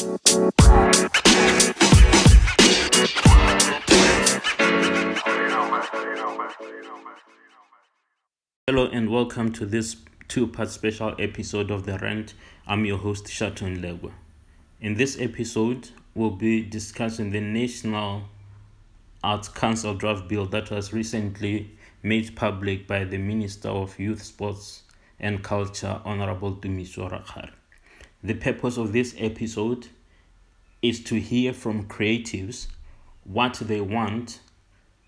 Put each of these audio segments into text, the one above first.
Hello and welcome to this two-part special episode of The Rant. I'm your host Shaton Legwe. In this episode, we'll be discussing the National Arts Council draft bill that was recently made public by the Minister of Youth, Sports and Culture, Honorable Rakgare. The purpose of this episode is to hear from creatives what they want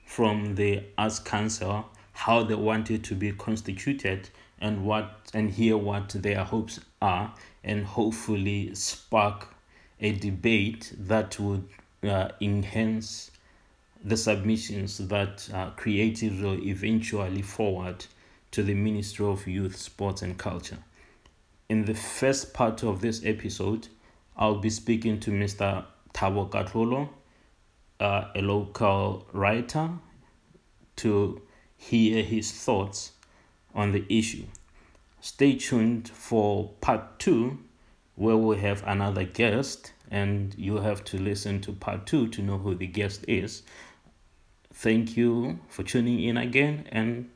from the Arts Council how they want it to be constituted and what and hear what their hopes are and hopefully spark a debate that would uh, enhance the submissions that uh, creatives will eventually forward to the Ministry of Youth, Sports and Culture. In the first part of this episode, I'll be speaking to Mr. Thabo Katlholo, uh, a local writer, to hear his thoughts on the issue. Stay tuned for part two, where we'll have another guest, and you have to listen to part two to know who the guest is. Thank you for tuning in again, and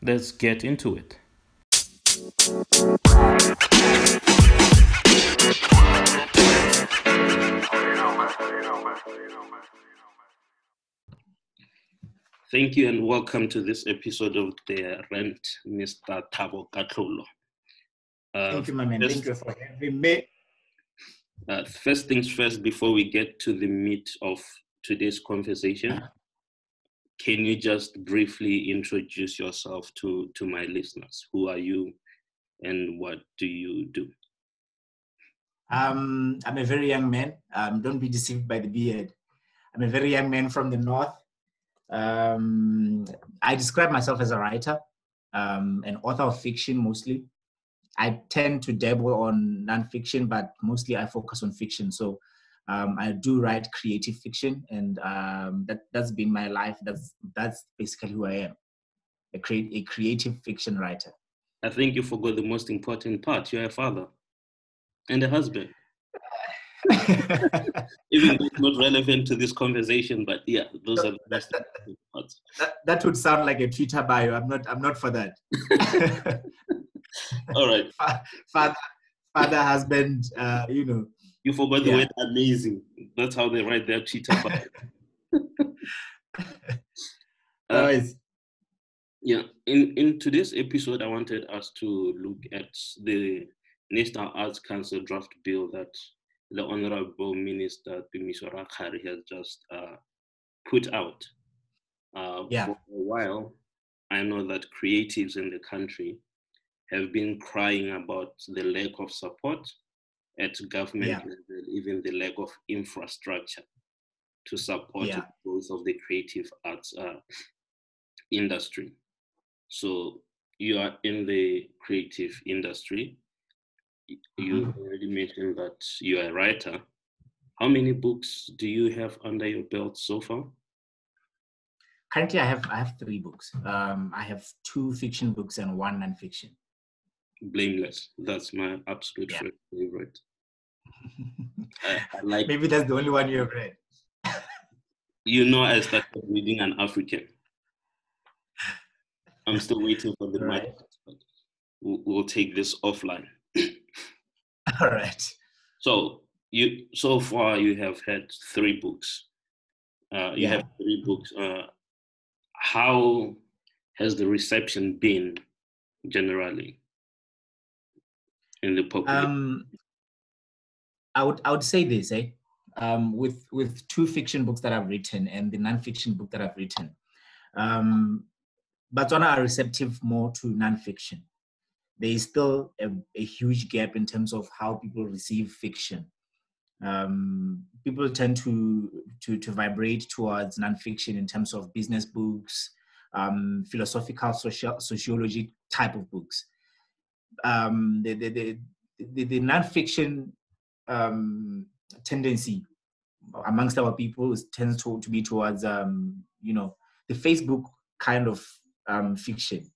let's get into it. Thank you and welcome to this episode of The Rant, Mr. Thabo Katlholo. Uh, Thank you, my man. First, Thank you for having me. Uh, first things first, before we get to the meat of today's conversation, can you just briefly introduce yourself to, to my listeners? Who are you and what do you do? Um, I'm a very young man. Um, don't be deceived by the beard. I'm a very young man from the north. Um, I describe myself as a writer, um, an author of fiction mostly. I tend to dabble on nonfiction, but mostly I focus on fiction. So um, I do write creative fiction, and um, that that's been my life. That's that's basically who I am, a create a creative fiction writer. I think you forgot the most important part. You're a father and a husband. Even though it's not relevant to this conversation, but yeah, those no, are the best that, parts. That, that would sound like a Twitter bio. I'm not. I'm not for that. All right. Father, father, husband. Uh, you know. You forgot the yeah. word amazing. That's how they write their Twitter bio. uh, yeah. In in today's episode, I wanted us to look at the National Arts Council draft bill that the Honorable Minister Tumiso Rakgare has just uh, put out. Uh, yeah. For a while, I know that creatives in the country have been crying about the lack of support at government yeah. level, even the lack of infrastructure to support yeah. the growth of the creative arts uh, industry. So you are in the creative industry you mm-hmm. already mentioned that you're a writer. How many books do you have under your belt so far? Currently, I have I have three books. Um, I have two fiction books and one nonfiction. Blameless. That's my absolute yeah. favorite. I, I like. Maybe that's the only one you have read. you know, I started reading an African. I'm still waiting for the right. mic. We'll, we'll take this offline. All right. So you so far you have had three books. Uh, you yeah. have three books. Uh, how has the reception been generally in the public? Um, I would I would say this, eh? Um, with with two fiction books that I've written and the nonfiction book that I've written, um, Botswana are receptive more to nonfiction there is still a, a, huge gap in terms of how people receive fiction. Um, people tend to, to, to vibrate towards nonfiction in terms of business books, um, philosophical social, sociology type of books. Um, the, the, the, the, the nonfiction um, tendency amongst our people tends to, to be towards, um, you know, the Facebook kind of um, fiction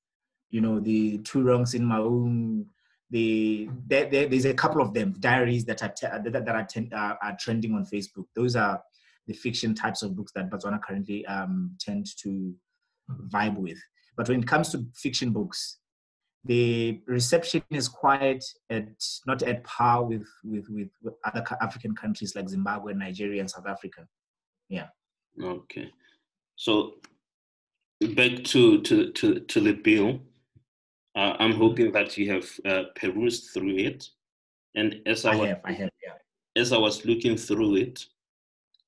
you know the two wrongs in my own the there, there, there's a couple of them diaries that are te- that, are, ten, uh, are trending on Facebook. Those are the fiction types of books that Botswana currently um, tend to vibe with. But when it comes to fiction books, the reception is quite at not at par with with, with other African countries like Zimbabwe, Nigeria, and South Africa. Yeah. Okay. So back to to to, to the bill. Uh, I'm hoping that you have uh, perused through it, and as I, I was, have, I have, yeah. as I was looking through it,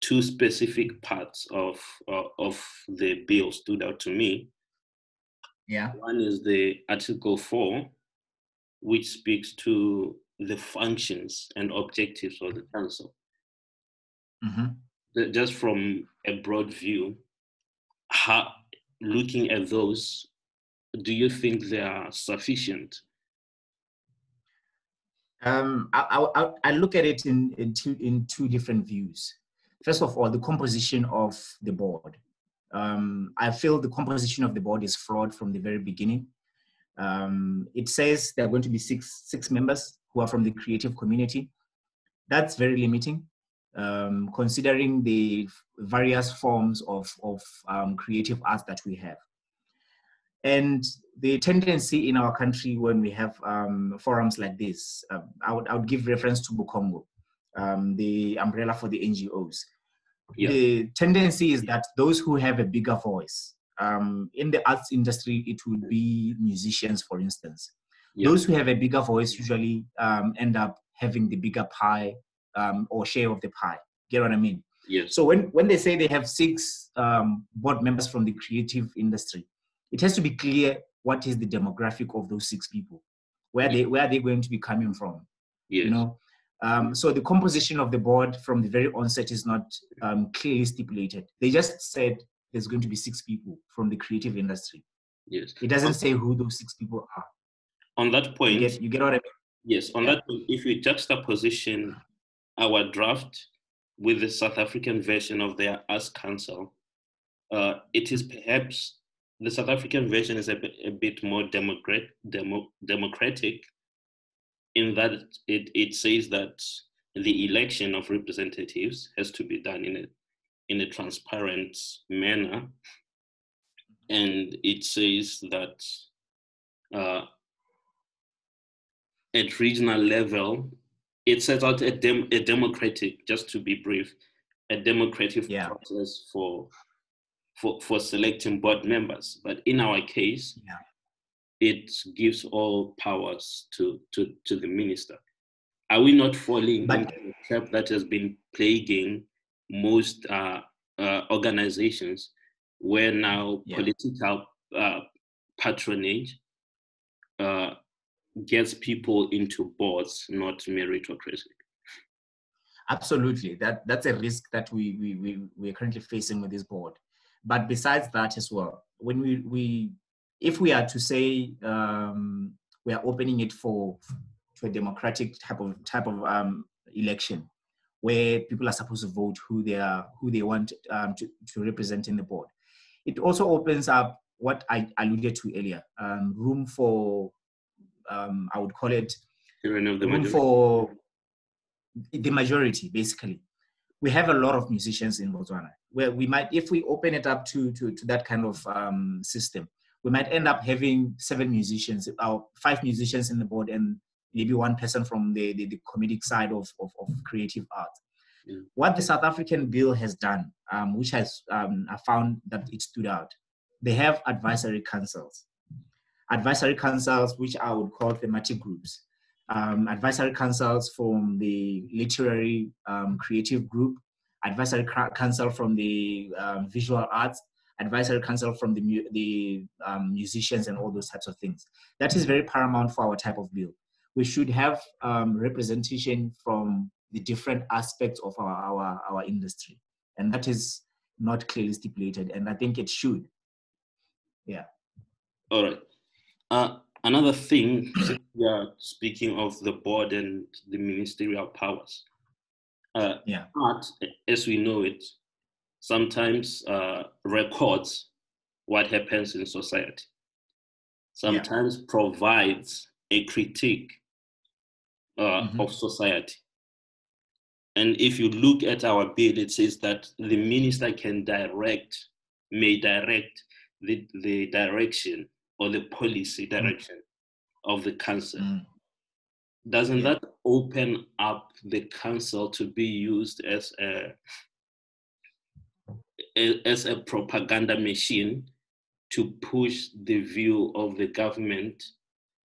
two specific parts of uh, of the bill stood out to me. Yeah. One is the Article 4, which speaks to the functions and objectives of the council. Mm-hmm. Just from a broad view, how, looking at those, do you think they are sufficient? Um, I, I, I look at it in, in, two, in two different views. First of all, the composition of the board. Um, I feel the composition of the board is flawed from the very beginning. Um, it says there are going to be six, six members who are from the creative community. That's very limiting, um, considering the various forms of, of um, creative arts that we have. And the tendency in our country when we have um, forums like this, uh, I, would, I would give reference to BOCONGO, um, the umbrella for the NGOs. Yeah. The tendency is that those who have a bigger voice, um, in the arts industry, it would be musicians, for instance. Yeah. Those who have a bigger voice usually um, end up having the bigger pie um, or share of the pie. Get what I mean? Yes. So when, when they say they have six um, board members from the creative industry, it has to be clear what is the demographic of those six people, where they where are they going to be coming from. Yes. You know, um, so the composition of the board from the very onset is not um, clearly stipulated. They just said there's going to be six people from the creative industry. Yes. It doesn't say who those six people are. On that point, you get, you get what I mean? Yes. On yeah. that point, if you juxtaposition our draft with the South African version of their Arts Council, uh, it is perhaps the South African version is a bit, a bit more democrat, demo, democratic in that it, it says that the election of representatives has to be done in a, in a transparent manner. And it says that uh, at regional level, it sets out a, dem- a democratic, just to be brief, a democratic yeah. process for for, for selecting board members. But in our case, yeah. it gives all powers to, to, to the minister. Are we not falling but, into the trap that has been plaguing most uh, uh, organizations where now yeah. political uh, patronage uh, gets people into boards, not meritocracy? Absolutely, that that's a risk that we we we we are currently facing with this board. But besides that as well, when we, we if we are to say um, we are opening it for a democratic type of type of um, election, where people are supposed to vote who they are who they want um, to, to represent in the board, it also opens up what I alluded to earlier, um, room for um, I would call it room for the majority, basically. We have a lot of musicians in Botswana where we might, if we open it up to, to, to that kind of um, system, we might end up having seven musicians, or five musicians in the board, and maybe one person from the, the, the comedic side of, of, of creative art. Yeah. What the South African bill has done, um, which has um, I found that it stood out, they have advisory councils. Advisory councils, which I would call thematic groups. Um, advisory councils from the literary um, creative group, advisory council from the um, visual arts, advisory council from the, mu- the um, musicians and all those types of things. That is very paramount for our type of bill. We should have um, representation from the different aspects of our, our, our industry. And that is not clearly stipulated. And I think it should. Yeah. All right. Uh, another thing, we are speaking of the board and the ministerial powers. Uh, yeah. Art, as we know it, sometimes uh, records what happens in society. Sometimes yeah. provides a critique uh, mm-hmm. of society. And if you look at our bill, it says that the minister can direct, may direct the, the direction or the policy mm. direction mm. of the council. Mm. Doesn't yeah. that open up the council to be used as a, a as a propaganda machine to push the view of the government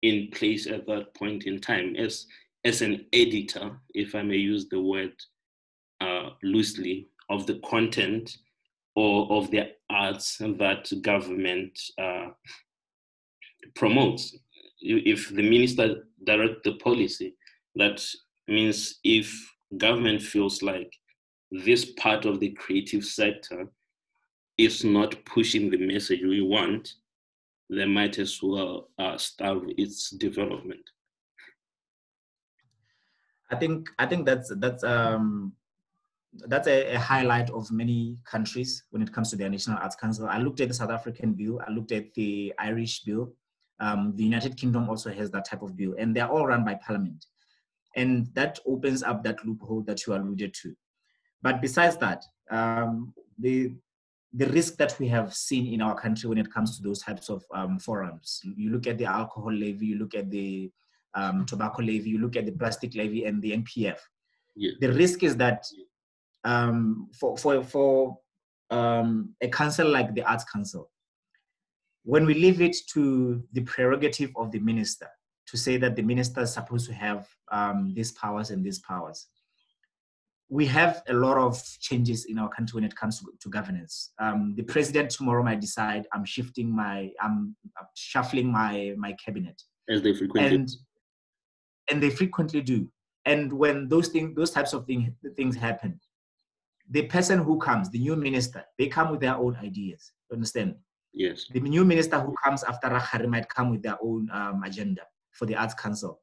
in place at that point in time as as an editor, if I may use the word uh, loosely, of the content or of the arts that government uh, promotes. If the minister direct the policy, that means if government feels like this part of the creative sector is not pushing the message we want, they might as well uh, starve its development. I think I think that's that's um, that's a, a, highlight of many countries when it comes to their National Arts Council. I looked at the South African bill. I looked at the Irish bill. Um, the United Kingdom also has that type of bill, and they're all run by Parliament, and that opens up that loophole that you alluded to. But besides that, um, the the risk that we have seen in our country when it comes to those types of um, forums. You look at the alcohol levy, you look at the um, tobacco levy, you look at the plastic levy and the NPF. Yeah. The risk is that um, for, for, for um, a council like the Arts Council, when we leave it to the prerogative of the minister to say that the minister is supposed to have um, these powers and these powers, we have a lot of changes in our country when it comes to, to governance. Um, the president tomorrow might decide I'm shifting my, I'm, I'm shuffling my my cabinet. As they frequently and, and they frequently do. And when those things, those types of thing, things happen, the person who comes, the new minister, they come with their own ideas. Understand? Yes. The new minister who comes after Rakgare might come with their own um, agenda for the Arts Council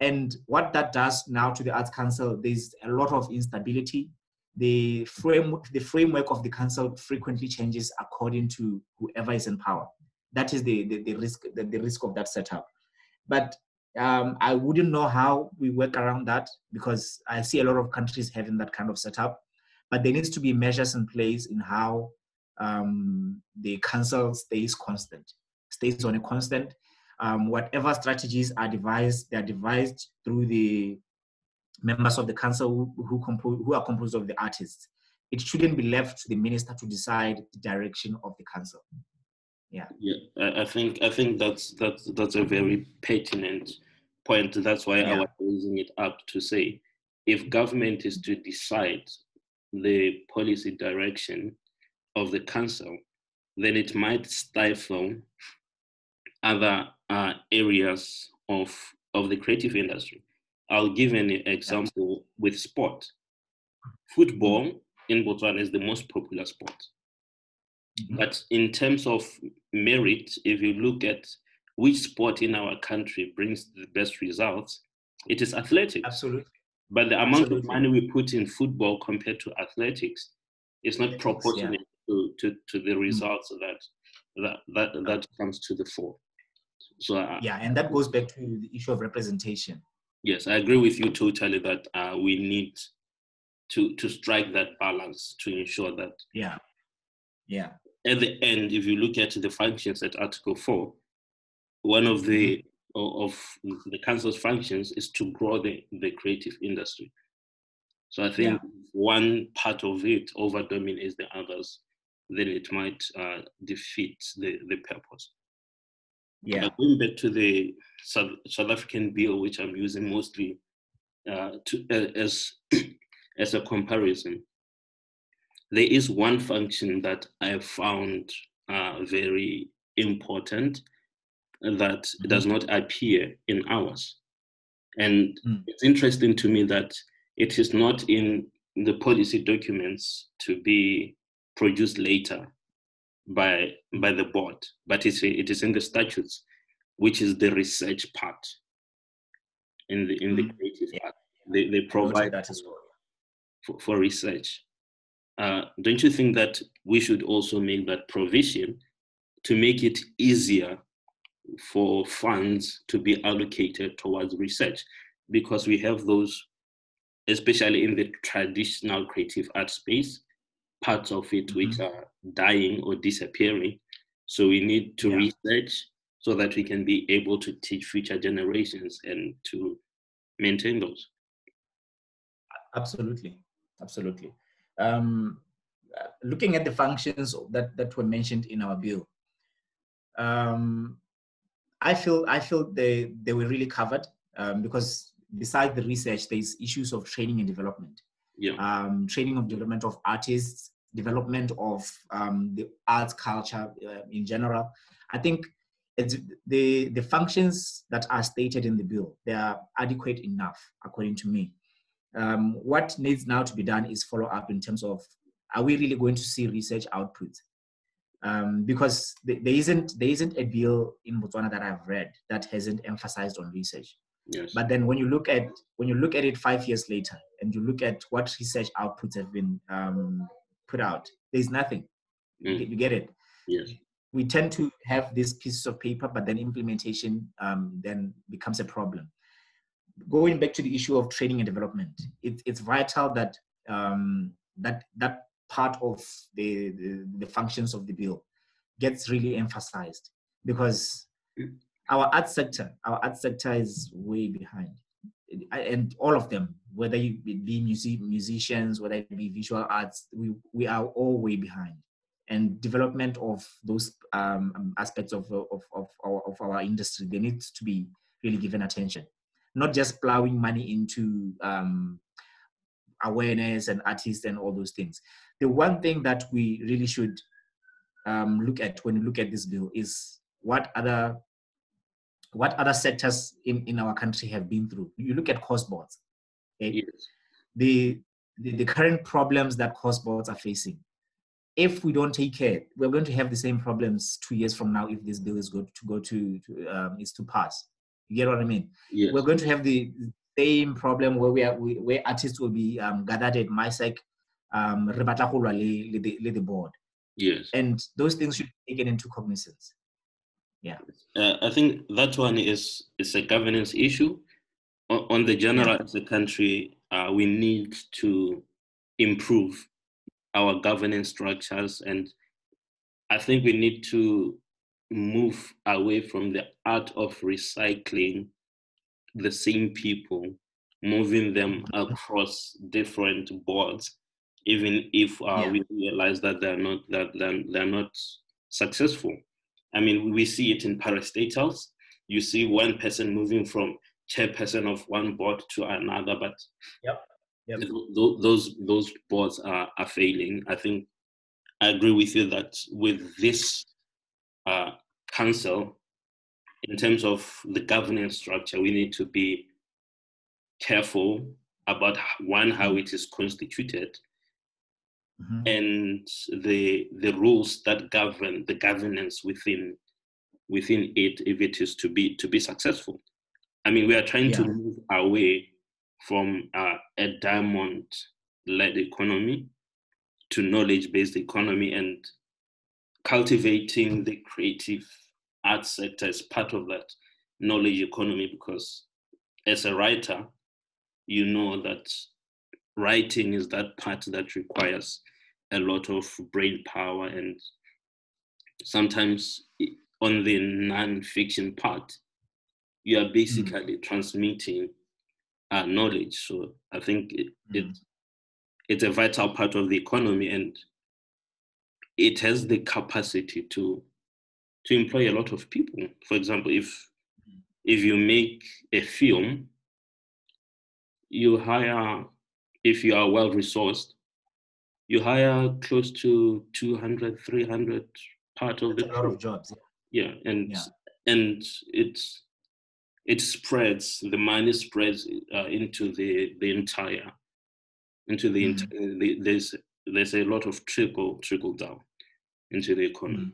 and what that does now to the Arts Council, there's a lot of instability. The framework, the framework of the council frequently changes according to whoever is in power. That is the, the, the risk, the, the risk of that setup. But um, I wouldn't know how we work around that because I see a lot of countries having that kind of setup. But there needs to be measures in place in how um, the council stays constant, stays on a constant, um, whatever strategies are devised, they are devised through the members of the council who, who, compose, who are composed of the artists. It shouldn't be left to the minister to decide the direction of the council. Yeah. Yeah, I think I think that's that's that's a very pertinent point. That's why yeah. I was raising it up to say, if government is to decide the policy direction of the council, then it might stifle other uh, areas of, of the creative industry. I'll give an example with sport. Football in Botswana is the most popular sport. Mm-hmm. But in terms of merit, if you look at which sport in our country brings the best results, it is athletics. Absolutely. But the amount Absolutely. of money we put in football compared to athletics is not proportionate. To, to, to the mm. results that, that, that, that comes to the fore. So uh, yeah, and that goes back to the issue of representation. Yes, I agree with you totally that uh, we need to to strike that balance to ensure that. Yeah. Yeah. At the end, if you look at the functions at Article Four, one of the mm-hmm. of the council's functions is to grow the, the creative industry. So I think yeah. one part of it over dominates the others, then it might uh, defeat the, the purpose. Yeah. Uh, going back to the South, South African bill, which I'm using mostly uh, to, uh, as as a comparison, there is one function that I found uh, very important that mm-hmm. does not appear in ours, and mm. it's interesting to me that it is not in the policy documents to be produced later by by the board, but it's it is in the statutes, which is the research part. In the in the mm-hmm. creative yeah. part, they they provide that as well for, for research. Uh, don't you think that we should also make that provision to make it easier for funds to be allocated towards research? because we have those, especially in the traditional creative art space, parts of it mm-hmm. which are dying or disappearing. So we need to yeah. research so that we can be able to teach future generations and to maintain those. Absolutely, absolutely. Um, uh, looking at the functions that, that were mentioned in our bill, um, I feel I feel they they were really covered um, because besides the research, there's issues of training and development. Yeah. Um, training of development of artists, development of um, the arts culture uh, in general. I think the the functions that are stated in the bill they are adequate enough according to me. Um, what needs now to be done is follow up in terms of are we really going to see research output? Um, because there isn't there isn't a bill in Botswana that I've read that hasn't emphasized on research. Yes. But then when you look at when you look at it five years later and you look at what research outputs have been um, put out, there's nothing. Mm. You, get it? Yes. We tend to have these pieces of paper, but then implementation um, then becomes a problem. Going back to the issue of training and development, it, it's vital that um, that that part of the, the, the functions of the bill gets really emphasized because our art sector, our art sector is way behind. And all of them, whether you be music, musicians, whether it be visual arts, we, we are all way behind. And development of those um, aspects of, of, of, our, of our industry, they need to be really given attention. Not just plowing money into um, awareness and artists and all those things. The one thing that we really should um, look at when you look at this bill is what other what other sectors in, in our country have been through. You look at course boards. Okay? Yes. The, the, the current problems that course boards are facing. If we don't take care, we're going to have the same problems two years from now if this bill is going to go to, to um, is to pass. You get what I mean? Yes. We're going to have the same problem where we are we, where artists will be um, gathered at MISEC, um, le, le the board. Yes. And those things should be taken into cognizance. Yeah. Uh, I think that one is is a governance issue. On, on the general yeah. as a country, uh, we need to improve our governance structures, and I think we need to move away from the art of recycling the same people, moving them across different boards, even if uh, yeah. we realize that they're not that they're, they're not successful. I mean, we see it in parastatals. You see one person moving from chairperson of one board to another, but yep. Yep. those those boards are, are failing. I think I agree with you that with this uh, council, in terms of the governance structure, we need to be careful about one how it is constituted mm-hmm. and the the rules that govern the governance within within it if it is to be to be successful i mean we are trying yeah. to move away from uh, a diamond led economy to knowledge based economy and cultivating the creative arts sector as part of that knowledge economy because as a writer you know that writing is that part that requires a lot of brain power and sometimes on the non-fiction part you are basically mm. transmitting uh, knowledge so i think it, mm. it it's a vital part of the economy and it has the capacity to to employ a lot of people for example if if you make a film you hire if you are well resourced you hire close to 200 300 part of That's the a lot of jobs yeah and yeah. and it's it spreads the money spreads uh, into the the entire into the, mm. entire, the, there's there's a lot of trickle trickle down into the economy mm.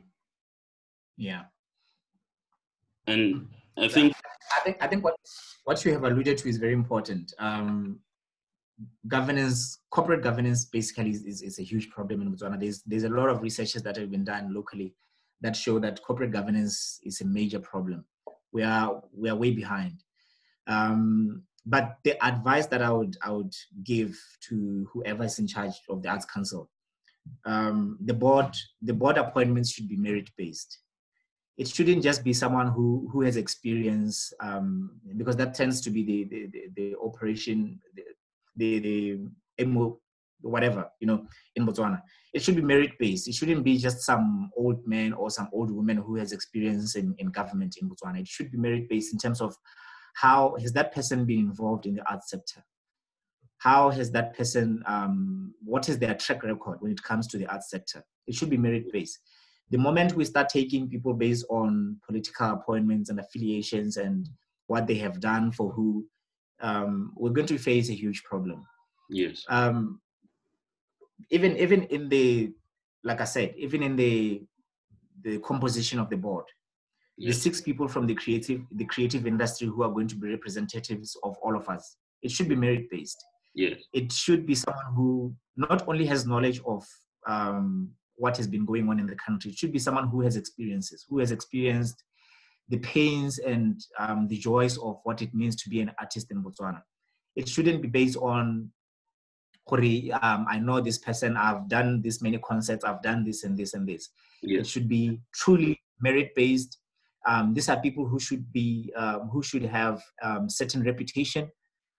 yeah and i think i think i think what what you have alluded to is very important um governance, corporate governance basically is, is, is, a huge problem in Botswana. There's, there's a lot of researches that have been done locally that show that corporate governance is a major problem. We are, we are way behind. Um, but the advice that I would I would give to whoever is in charge of the Arts Council, um, the board the board appointments should be merit based. It shouldn't just be someone who who has experience um, because that tends to be the the, the, the operation the, the MO, whatever you know in Botswana. It should be merit based. It shouldn't be just some old man or some old woman who has experience in, in government in Botswana. It should be merit based in terms of how has that person been involved in the arts sector? How has that person, um, what is their track record when it comes to the arts sector? It should be merit based. The moment we start taking people based on political appointments and affiliations and what they have done for who, um, we're going to face a huge problem. Yes. Um, even even in the, like I said, even in the the composition of the board, the six people from the creative the creative industry who are going to be representatives of all of us it should be merit based yes it should be someone who not only has knowledge of um, what has been going on in the country it should be someone who has experiences who has experienced the pains and um, the joys of what it means to be an artist in botswana it shouldn't be based on um, I know this person, I've done this many concerts, I've done this and this and this. yes. It should be truly merit based um, these are people who should be um, who should have um, certain reputation.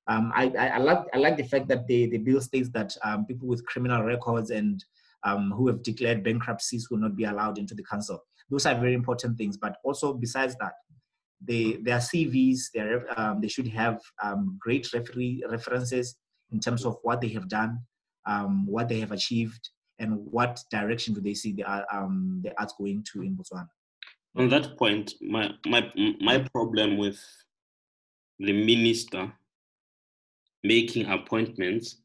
Um, I, I, I, like I like the fact that the, the bill states that um, people with criminal records and um, who have declared bankruptcies will not be allowed into the council. Those are very important things. But also besides that, they their CVs um, they should have um, great referee references in terms of what they have done, um, what they have achieved, and what direction do they see the uh, um, the arts going to in Botswana on that point, my my my problem with the minister making appointments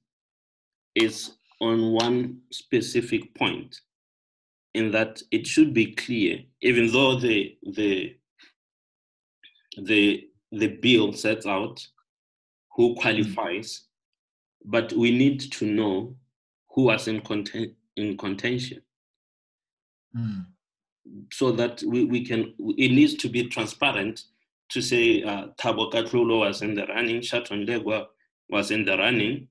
is on one specific point in that it should be clear even though the the the the bill sets out who qualifies but we need to know who was in content in contention mm so that we, we can, it needs to be transparent to say uh, Thabo Katlholo was in the running, Shaton Legwa was in the running,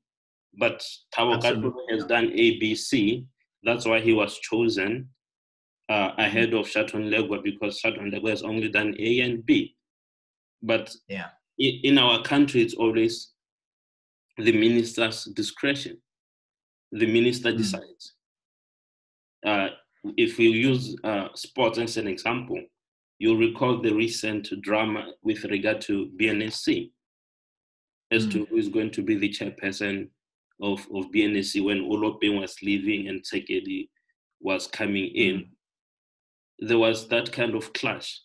but Thabo Katlholo has done A, B, C. That's why he was chosen uh, ahead of Shaton Legwa because Shaton Legwa has only done A and B. But yeah. in our country, it's always the minister's discretion. The minister mm. decides. Uh, if we use uh, sports as an example, you'll recall the recent drama with regard to BNSC as mm. to who is going to be the chairperson of, of BNSC when Olopeng was leaving and Tshekedi was coming in. Mm. There was that kind of clash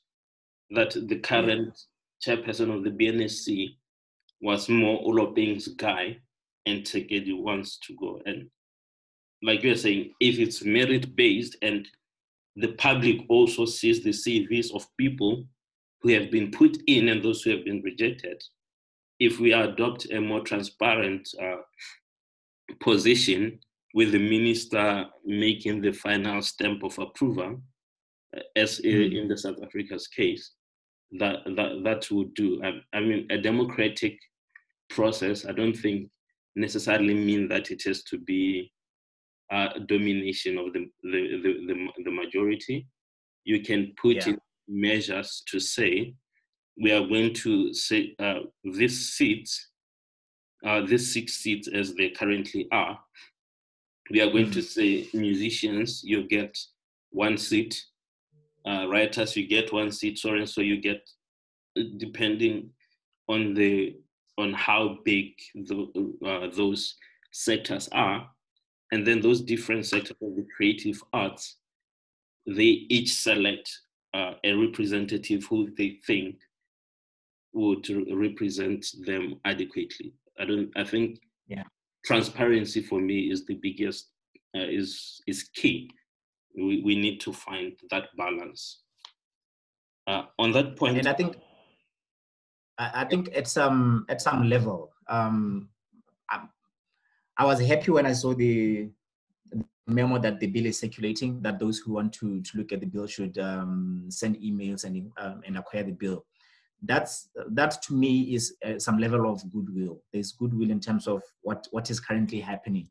that the current yeah. chairperson of the BNSC was more Olopeng's guy and Tshekedi wants to go. And like you're saying, if it's merit based and the public also sees the CVs of people who have been put in and those who have been rejected, if we adopt a more transparent uh, position with the minister making the final stamp of approval, uh, as mm. in the South Africa's case, that that that would do. I, I mean, a democratic process. I don't think necessarily mean that it has to be uh, domination of the, the, the, the, the majority, you can put yeah. in measures to say, we are going to say uh, these seats, uh, these six seats as they currently are, we are going mm-hmm. to say musicians, you get one seat, uh, writers, you get one seat, so and so you get, uh, depending on the on how big the, uh, those sectors are, and then those different sectors of the creative arts, they each select uh, a representative who they think would represent them adequately. I don't. I think yeah. transparency for me is the biggest uh, is is key. We we need to find that balance. Uh, on that point, and I think I think at some at some level, um, I was happy when I saw the memo that the bill is circulating that those who want to, to look at the bill should um, send emails and, um, and acquire the bill. That's that to me is uh, some level of goodwill. There's goodwill in terms of what what is currently happening,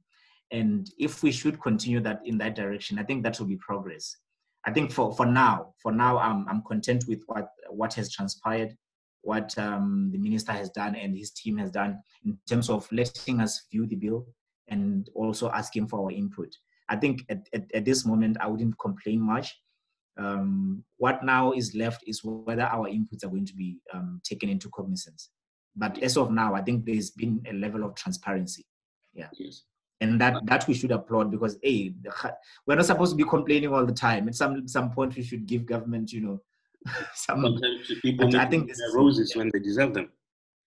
and if we should continue that in that direction, I think that will be progress. I think for for now, for now, I'm I'm content with what what has transpired, what um, the minister has done and his team has done in terms of letting us view the bill and also asking for our input. I think at, at, at this moment, I wouldn't complain much. Um, what now is left is whether our inputs are going to be um, taken into cognizance. But as of now, I think there's been a level of transparency. Yeah. Yes. And that that we should applaud because hey, we're not supposed to be complaining all the time. At some some point, we should give government, you know, some. Sometimes people I think this roses yeah. when they deserve them.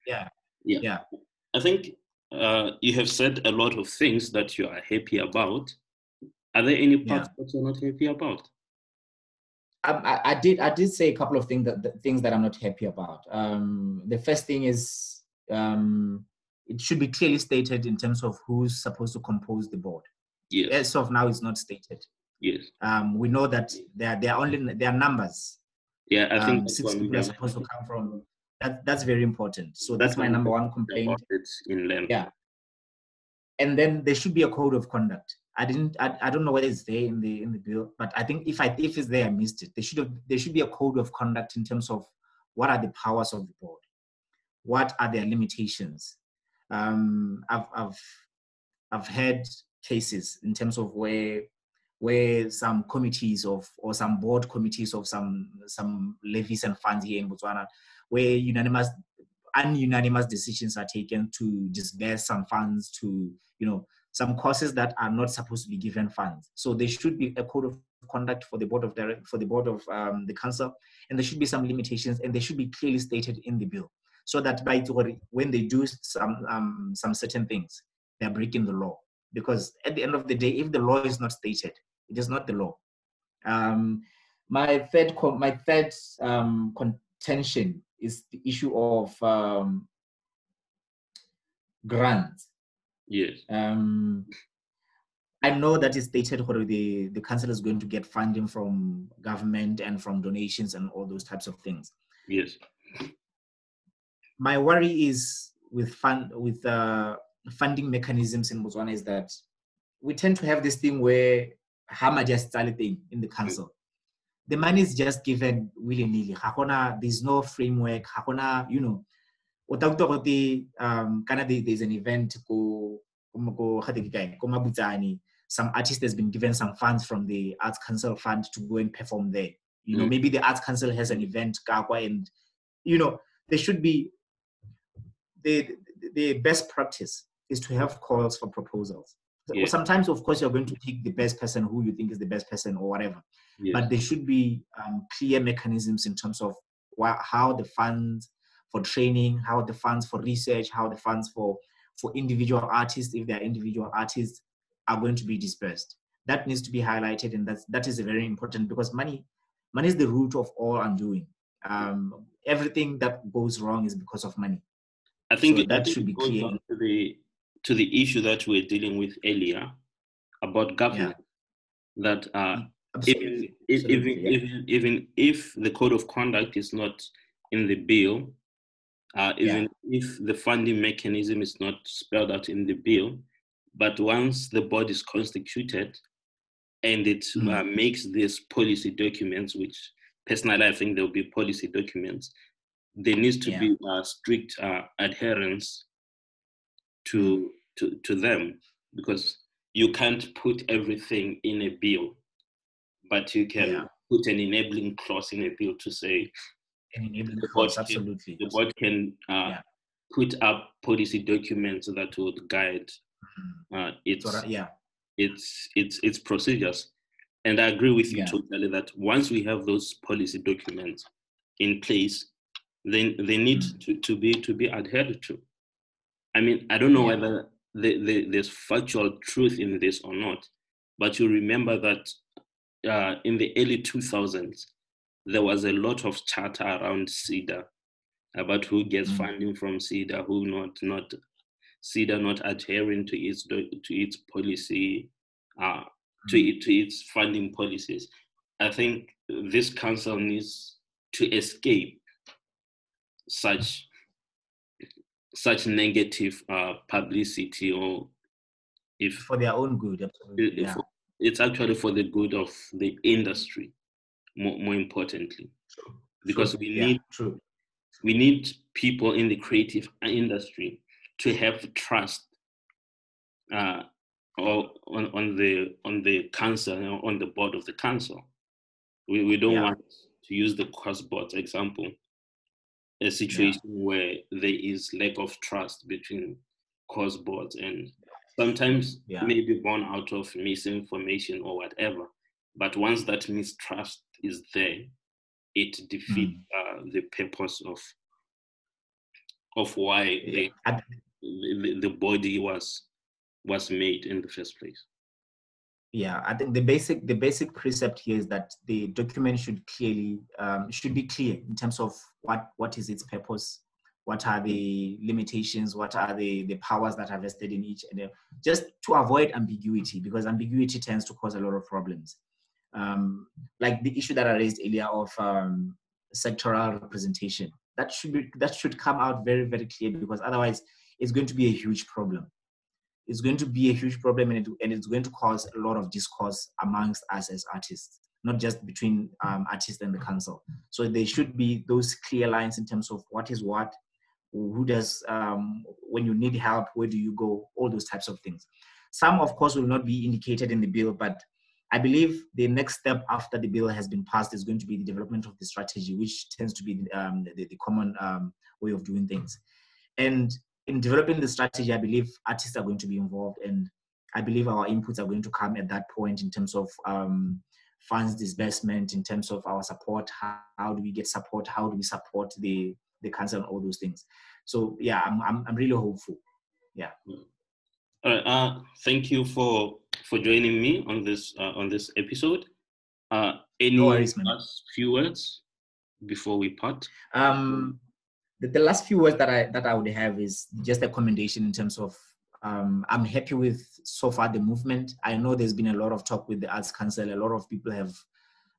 Yeah. Yeah. Yeah. I think uh, you have said a lot of things that you are happy about. Are there any parts yeah. that you're not happy about? I, I, did. I did say a couple of things that, that things that I'm not happy about. Um, the first thing is um, it should be clearly stated in terms of who's supposed to compose the board. Yes. As of now, it's not stated. Yes. Um, we know that there there are only there are numbers. Yeah, I think um, six people are supposed to come from. That that's very important. So that's, that's my number one complaint. In length. Yeah. And then there should be a code of conduct. I didn't. I, I don't know whether it's there in the in the bill, but I think if I if it's there, I missed it. There should have there should be a code of conduct in terms of what are the powers of the board, what are their limitations. Um, I've I've I've had cases in terms of where where some committees of or some board committees of some some levies and funds here in Botswana, where unanimous ununanimous decisions are taken to disburse some funds to you know some courses that are not supposed to be given funds. So there should be a code of conduct for the board of direct for the board of um, the council, and there should be some limitations, and they should be clearly stated in the bill, so that by when they do some um, some certain things, they are breaking the law. Because at the end of the day, if the law is not stated, it is not the law. Um, my third my third um, contention is the issue of um, grants Yes. Um, I know that it's stated whether the, the council is going to get funding from government and from donations and all those types of things. Yes. My worry is with fund with uh, funding mechanisms in Botswana is that we tend to have this thing where Hama just thing in the council. The money is just given willy nilly. There's no framework. You know, Otakutokote, um, Canada, there's an event go, go, Mabutsani. Some artist has been given some funds from the Arts Council Fund to go and perform there. You know, mm. maybe the Arts Council has an event, and you know, there should be the the best practice is to have calls for proposals. Yeah. Sometimes, of course, you're going to pick the best person who you think is the best person or whatever. Yes. But there should be um, clear mechanisms in terms of how the funds for training, how the funds for research, how the funds for, for individual artists, if they're individual artists, are going to be dispersed. That needs to be highlighted, and that's, that is very important because money, money is the root of all undoing. Um, everything that goes wrong is because of money. I think so that I think should be clear. To the, to the issue that we are dealing with earlier about government, yeah. that uh, even, Absolutely, even, yeah. even, even if the code of conduct is not in the bill, uh, even yeah. if the funding mechanism is not spelled out in the bill. But once the board is constituted and it mm. uh, makes these policy documents, which personally I think there will be policy documents, there needs to yeah. be a strict uh, adherence to, to, to them because you can't put everything in a bill, but you can yeah. put an enabling clause in a bill to say the board absolutely. Can, the board can uh, yeah. put up policy documents that would guide mm-hmm. uh, its I, yeah its its its procedures. And I agree with you yeah. totally that once we have those policy documents in place, then they need mm. to, to be to be adhered to. I mean, I don't know whether the, the, there's factual truth in this or not, but you remember that uh, in the early 2000s, there was a lot of chatter around CEDA about who gets mm. funding from CEDA, who not, not CEDA not adhering to its to its policy, uh, to mm. to its funding policies. I think this council needs to escape such such negative uh, publicity or if for their own good absolutely. yeah. it's actually for the good of the industry more, more importantly true. because true. we need yeah, true we need people in the creative industry to have trust uh, or on, on the on the council on the board of the council we, we don't yeah. want to use the COSBOT example a situation yeah. where there is lack of trust between COSBOT and sometimes yeah. maybe born out of misinformation or whatever but once that mistrust is there it defeats mm. uh, the purpose of of why yeah. the, the, the body was was made in the first place yeah i think the basic the basic precept here is that the document should clearly um, should be clear in terms of what what is its purpose what are the limitations what are the the powers that are vested in each and just to avoid ambiguity because ambiguity tends to cause a lot of problems um, like the issue that i raised earlier of um, sectoral representation. That should be that should come out very very clear because otherwise it's going to be a huge problem. It's going to be a huge problem and, it, and it's going to cause a lot of discourse amongst us as artists not just between um, artists and the council. So there should be those clear lines in terms of what is what who does um, when you need help where do you go all those types of things. Some of course will not be indicated in the bill but I believe the next step after the bill has been passed is going to be the development of the strategy, which tends to be um, the, the, common um, way of doing things. And in developing the strategy, I believe artists are going to be involved, and I believe our inputs are going to come at that point in terms of um, funds disbursement, in terms of our support. How, how, do we get support? How do we support the the council and all those things? So yeah, I'm I'm, I'm really hopeful. Yeah. All right. Uh, thank you for for joining me on this uh, on this episode. Uh, any no worries, last few words before we part? Um, the, the last few words that I that I would have is just a commendation in terms of um, I'm happy with so far the movement. I know there's been a lot of talk with the Arts Council. A lot of people have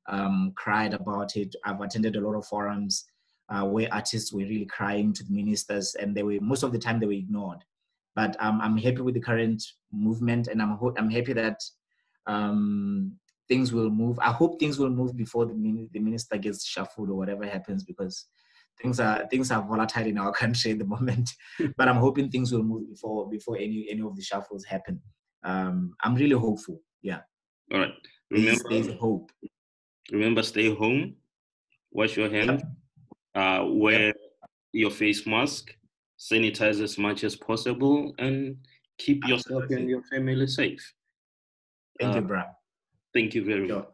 um, cried about it. I've attended a lot of forums uh, where artists were really crying to the ministers, and they were most of the time they were ignored. But um, I'm happy with the current movement, and I'm ho- I'm happy that um, things will move. I hope things will move before the, the minister gets shuffled or whatever happens, because things are things are volatile in our country at the moment. but I'm hoping things will move before before any any of the shuffles happen. Um, I'm really hopeful. Yeah. All right. Remember, there's, there's hope. Remember, stay home. Wash your hands. Yep. Uh, wear yep. your face mask sanitize as much as possible, and keep Absolutely. yourself and your family safe. Thank uh, you, Brad. Thank you very sure. much.